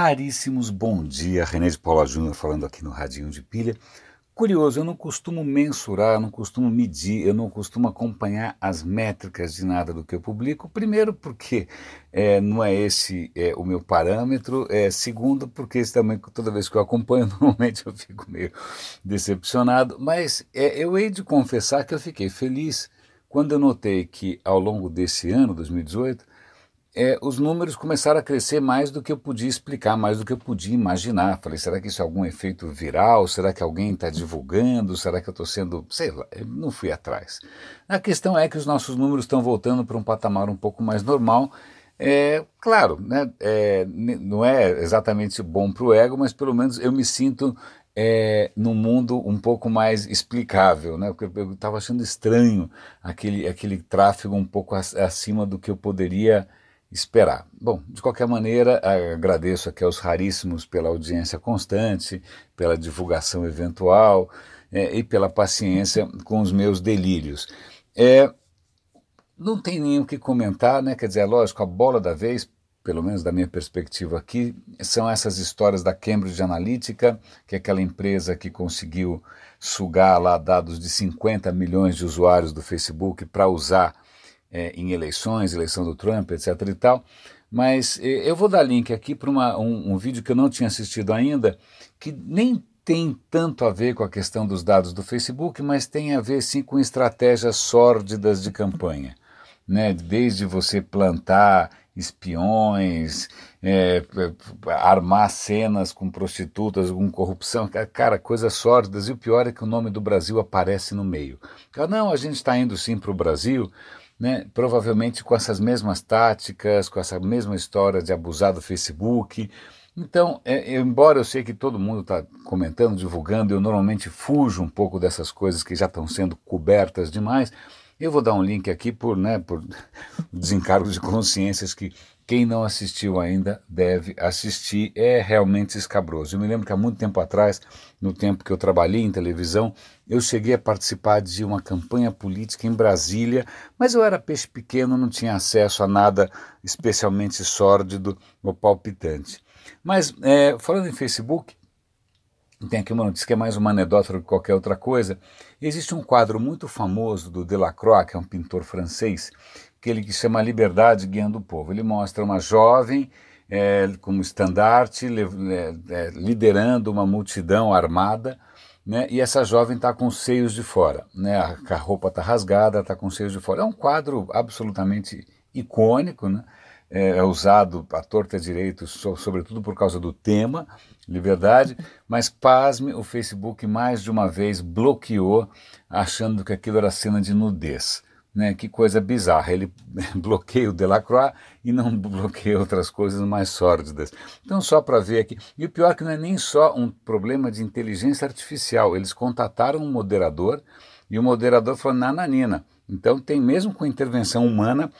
raríssimos bom dia. René de Paula Júnior falando aqui no Radinho de Pilha. Curioso, eu não costumo mensurar, eu não costumo medir, eu não costumo acompanhar as métricas de nada do que eu publico. Primeiro, porque é, não é esse é, o meu parâmetro. É, segundo, porque também toda vez que eu acompanho, normalmente eu fico meio decepcionado. Mas é, eu hei de confessar que eu fiquei feliz quando eu notei que ao longo desse ano, 2018, é, os números começaram a crescer mais do que eu podia explicar, mais do que eu podia imaginar. Falei, será que isso é algum efeito viral? Será que alguém está divulgando? Será que eu estou sendo. Sei lá, eu não fui atrás. A questão é que os nossos números estão voltando para um patamar um pouco mais normal. É, claro, né, é, não é exatamente bom para o ego, mas pelo menos eu me sinto é, num mundo um pouco mais explicável, né? Porque eu estava achando estranho aquele, aquele tráfego um pouco acima do que eu poderia esperar. Bom, de qualquer maneira, agradeço aqui aos raríssimos pela audiência constante, pela divulgação eventual é, e pela paciência com os meus delírios. É, não tem nem o que comentar, né? Quer dizer, é lógico, a bola da vez, pelo menos da minha perspectiva aqui, são essas histórias da Cambridge Analytica, que é aquela empresa que conseguiu sugar lá dados de 50 milhões de usuários do Facebook para usar é, em eleições, eleição do Trump, etc. e tal. Mas eu vou dar link aqui para um, um vídeo que eu não tinha assistido ainda, que nem tem tanto a ver com a questão dos dados do Facebook, mas tem a ver sim com estratégias sórdidas de campanha. Né? Desde você plantar espiões, é, armar cenas com prostitutas, com corrupção, cara, coisas sórdidas. E o pior é que o nome do Brasil aparece no meio. Não, a gente está indo sim para o Brasil, né, provavelmente com essas mesmas táticas, com essa mesma história de abusar do Facebook. Então, é, embora eu sei que todo mundo está comentando, divulgando, eu normalmente fujo um pouco dessas coisas que já estão sendo cobertas demais. Eu vou dar um link aqui por, né, por desencargo de consciências que quem não assistiu ainda deve assistir, é realmente escabroso. Eu me lembro que há muito tempo atrás, no tempo que eu trabalhei em televisão, eu cheguei a participar de uma campanha política em Brasília, mas eu era peixe pequeno, não tinha acesso a nada especialmente sórdido ou palpitante. Mas, é, falando em Facebook, tem aqui uma notícia que é mais uma anedota do que qualquer outra coisa. Existe um quadro muito famoso do Delacroix, que é um pintor francês, que ele chama Liberdade Guiando o Povo. Ele mostra uma jovem é, como estandarte, é, liderando uma multidão armada, né, e essa jovem está com os seios de fora, né, a, roupa está rasgada, está com os seios de fora. É um quadro absolutamente icônico, né, é, é usado à torta direito, so, sobretudo por causa do tema, liberdade, mas pasme, o Facebook mais de uma vez bloqueou, achando que aquilo era cena de nudez. Né, que coisa bizarra, ele bloqueia o Delacroix e não bloqueia outras coisas mais sórdidas. Então, só para ver aqui. E o pior é que não é nem só um problema de inteligência artificial, eles contataram um moderador e o moderador falou nananina. Então, tem mesmo com intervenção humana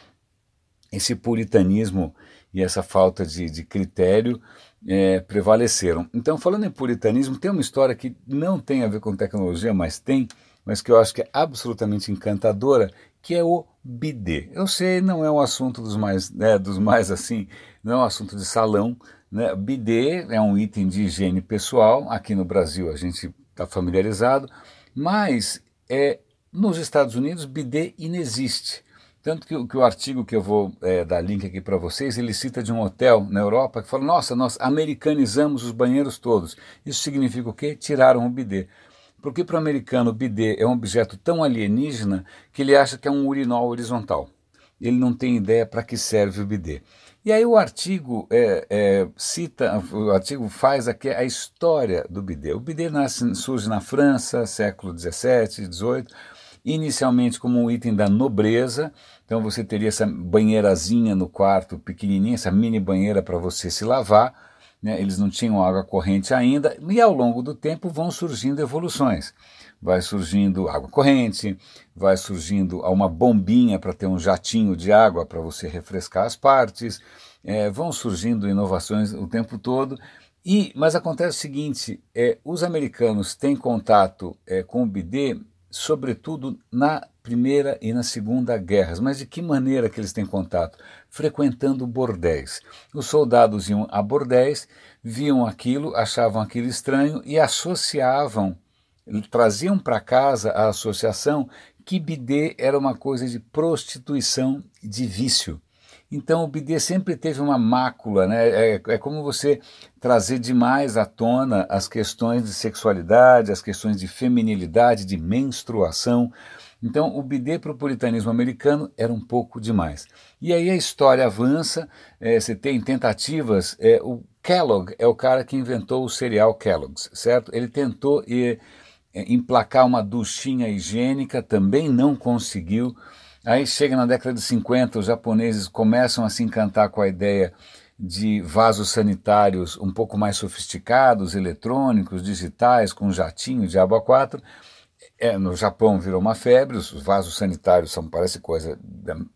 esse puritanismo e essa falta de, de critério é, prevaleceram. Então, falando em puritanismo, tem uma história que não tem a ver com tecnologia, mas tem, mas que eu acho que é absolutamente encantadora, que é o bidê. Eu sei, não é um assunto dos mais, né, dos mais assim, não é um assunto de salão. Né? Bidê é um item de higiene pessoal. Aqui no Brasil a gente está familiarizado, mas é, nos Estados Unidos bidê inexiste. Tanto que, que, o artigo que eu vou é, dar link aqui para vocês, ele cita de um hotel na Europa que fala: nossa, nós americanizamos os banheiros todos. Isso significa o quê? Tiraram o bidê. Porque para o americano o bidê é um objeto tão alienígena que ele acha que é um urinol horizontal. Ele não tem ideia para que serve o bidê. E aí o artigo é, é, cita, o artigo faz aqui a história do bidê. O bidê nasce, surge na França, século XVII, XVIII, inicialmente como um item da nobreza. Então você teria essa banheirazinha no quarto, pequenininha, essa mini banheira para você se lavar né, eles não tinham água corrente ainda, e ao longo do tempo vão surgindo evoluções. Vai surgindo água corrente, vai surgindo uma bombinha para ter um jatinho de água para você refrescar as partes, é, vão surgindo inovações o tempo todo. E, mas acontece o seguinte: é, os americanos têm contato é, com o bidê sobretudo na Primeira e na Segunda Guerras. Mas de que maneira que eles têm contato? Frequentando bordéis. Os soldados iam a bordéis, viam aquilo, achavam aquilo estranho e associavam, traziam para casa a associação que bidê era uma coisa de prostituição, de vício. Então o bidê sempre teve uma mácula, né? É, é, como você trazer demais à tona as questões de sexualidade, as questões de feminilidade, de menstruação. Então o bidê para o puritanismo americano era um pouco demais. E aí a história avança, é, você tem tentativas, é, o Kellogg é o cara que inventou o cereal Kellogg's, certo? Ele tentou é, emplacar uma duchinha higiênica, também não conseguiu. Aí chega na década de 50, os japoneses começam a se encantar com a ideia de vasos sanitários um pouco mais sofisticados, eletrônicos, digitais, com jatinho de água 4. É, no Japão virou uma febre, os vasos sanitários são, parece coisa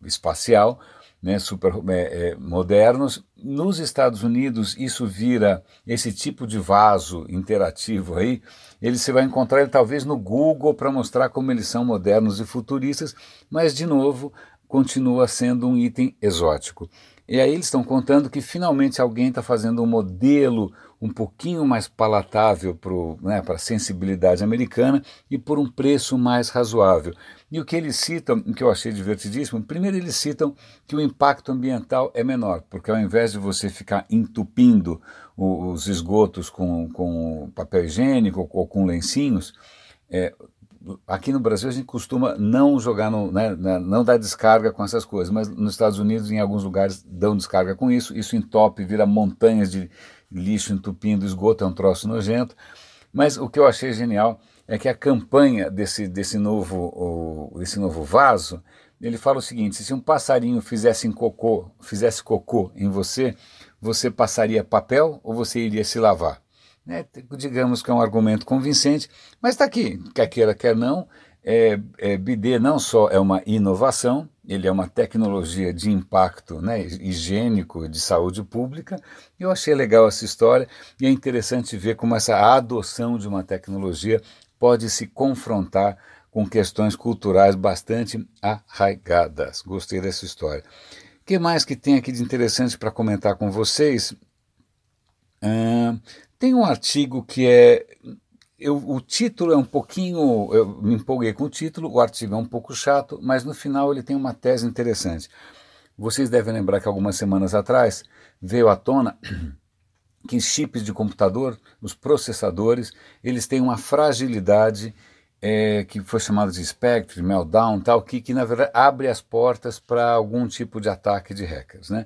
espacial, né, super é, é, modernos. Nos Estados Unidos, isso vira esse tipo de vaso interativo aí. Ele você vai encontrar ele talvez no Google para mostrar como eles são modernos e futuristas, mas de novo continua sendo um item exótico. E aí eles estão contando que finalmente alguém está fazendo um modelo um pouquinho mais palatável para né, a sensibilidade americana e por um preço mais razoável. E o que eles citam, o que eu achei divertidíssimo, primeiro eles citam que o impacto ambiental é menor, porque ao invés de você ficar entupindo os esgotos com, com papel higiênico ou com lencinhos, é, aqui no Brasil a gente costuma não jogar, no, né, não dar descarga com essas coisas, mas nos Estados Unidos, em alguns lugares, dão descarga com isso, isso entope, vira montanhas de lixo entupindo esgoto, é um troço nojento. Mas o que eu achei genial é que a campanha desse, desse, novo, o, desse novo vaso, ele fala o seguinte: se um passarinho fizesse cocô, fizesse cocô em você, você passaria papel ou você iria se lavar? É, digamos que é um argumento convincente, mas está aqui, quer queira, quer não, é, é, bidê não só é uma inovação, ele é uma tecnologia de impacto né, higiênico de saúde pública. Eu achei legal essa história e é interessante ver como essa adoção de uma tecnologia pode se confrontar com questões culturais bastante arraigadas. Gostei dessa história. O que mais que tem aqui de interessante para comentar com vocês? Tem um artigo que é eu, o título é um pouquinho. Eu me empolguei com o título, o artigo é um pouco chato, mas no final ele tem uma tese interessante. Vocês devem lembrar que algumas semanas atrás veio à tona que chips de computador, os processadores, eles têm uma fragilidade é, que foi chamada de spectre, meltdown, tal, que, que na verdade abre as portas para algum tipo de ataque de hackers. Né?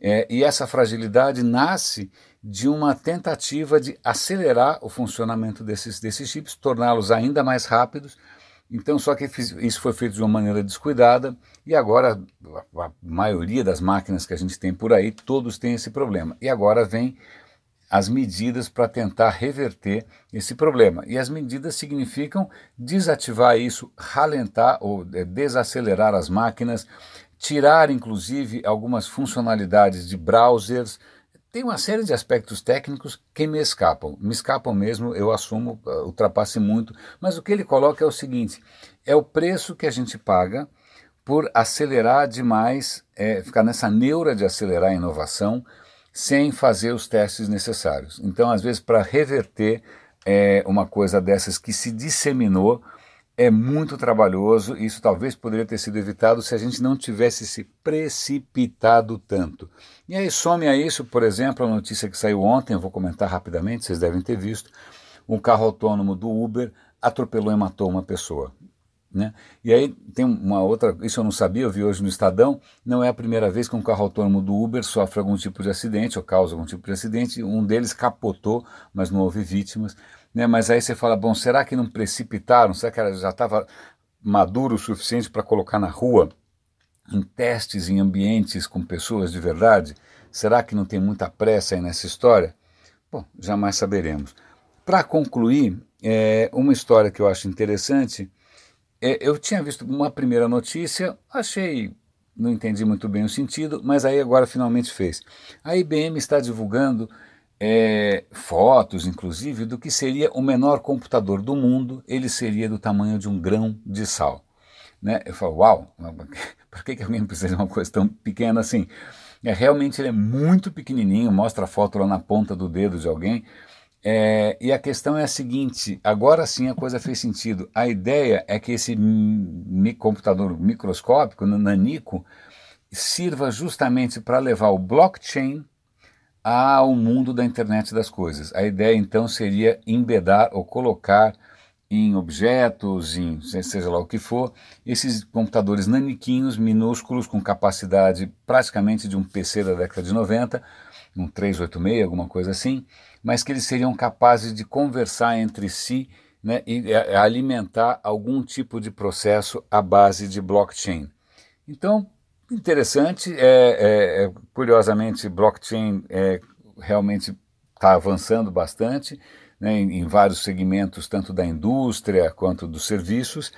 É, e essa fragilidade nasce de uma tentativa de acelerar o funcionamento desses, desses chips, torná-los ainda mais rápidos. Então, só que isso foi feito de uma maneira descuidada e agora a, maioria das máquinas que a gente tem por aí, todos têm esse problema. E agora vem as medidas para tentar reverter esse problema. E as medidas significam desativar isso, ralentar ou é, desacelerar as máquinas, tirar inclusive algumas funcionalidades de browsers, tem uma série de aspectos técnicos que me escapam. Me escapam mesmo, eu assumo, uh, ultrapasse muito. Mas o que ele coloca é o seguinte: é o preço que a gente paga por acelerar demais, é, ficar nessa neura de acelerar a inovação sem fazer os testes necessários. Então, às vezes, para reverter é, uma coisa dessas que se disseminou, é muito trabalhoso. Isso talvez poderia ter sido evitado se a gente não tivesse se precipitado tanto. E aí some a isso, por exemplo, a notícia que saiu ontem, eu vou comentar rapidamente, vocês devem ter visto, um carro autônomo do Uber atropelou e matou uma pessoa. Né? E aí tem uma outra, isso eu não sabia, eu vi hoje no Estadão, não é a primeira vez que um carro autônomo do Uber sofre algum tipo de acidente ou causa algum tipo de acidente, um deles capotou, mas não houve vítimas. Né? Mas aí você fala, bom, será que não precipitaram? Será que ela já estava maduro o suficiente para colocar na rua, em testes, em ambientes com pessoas de verdade? Será que não tem muita pressa aí nessa história? Bom, jamais saberemos. Para concluir, é, uma história que eu acho interessante, eu tinha visto uma primeira notícia, achei, não entendi muito bem o sentido, mas aí agora finalmente fez. A IBM está divulgando é, fotos, inclusive, do que seria o menor computador do mundo, ele seria do tamanho de um grão de sal. Né? Eu falo, uau, por que, que alguém precisa de uma coisa tão pequena assim? É, realmente ele é muito pequenininho, mostra a foto lá na ponta do dedo de alguém. É, e a questão é a seguinte: agora sim a coisa fez sentido. A ideia é que esse mi computador microscópico, nanico, sirva justamente para levar o blockchain ao mundo da internet das coisas. A ideia então seria embedar ou colocar em objetos, em seja lá o que for, esses computadores naniquinhos, minúsculos, com capacidade praticamente de um PC da década de 90, um 386, alguma coisa assim, mas que eles seriam capazes de conversar entre si né, e alimentar algum tipo de processo à base de blockchain. Então, interessante, é, é, é curiosamente, blockchain é, realmente está avançando bastante né, em, em, vários segmentos, tanto da indústria quanto dos serviços.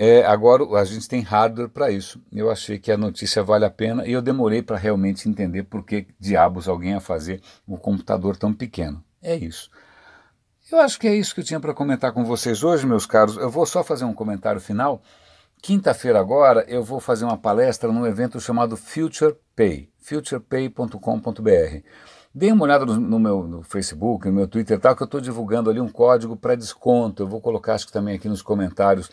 É, agora a gente tem hardware para isso. Eu achei que a notícia vale a pena e eu demorei para realmente entender por que diabos alguém ia fazer um computador tão pequeno. É isso. Eu acho que é isso que eu tinha para comentar com vocês hoje, meus caros. Eu vou só fazer um comentário final. Quinta-feira agora eu vou fazer uma palestra num evento chamado Future Pay, futurepay.com.br. Dê uma olhada no, no meu no Facebook, no meu Twitter e tal, que eu estou divulgando ali um código para desconto. Eu vou colocar, acho que também aqui nos comentários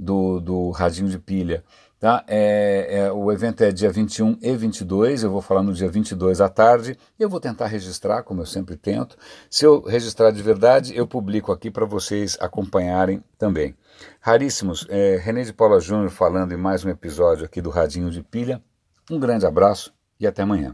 do, do Radinho de Pilha. Tá? É, é, o evento é dia 21 e 22, eu vou falar no dia 22 à tarde. Eu vou tentar registrar, como eu sempre tento. Se eu registrar de verdade, eu publico aqui para vocês acompanharem também. Raríssimos, é, René de Paula Júnior falando em mais um episódio aqui do Radinho de Pilha. Um grande abraço e até amanhã.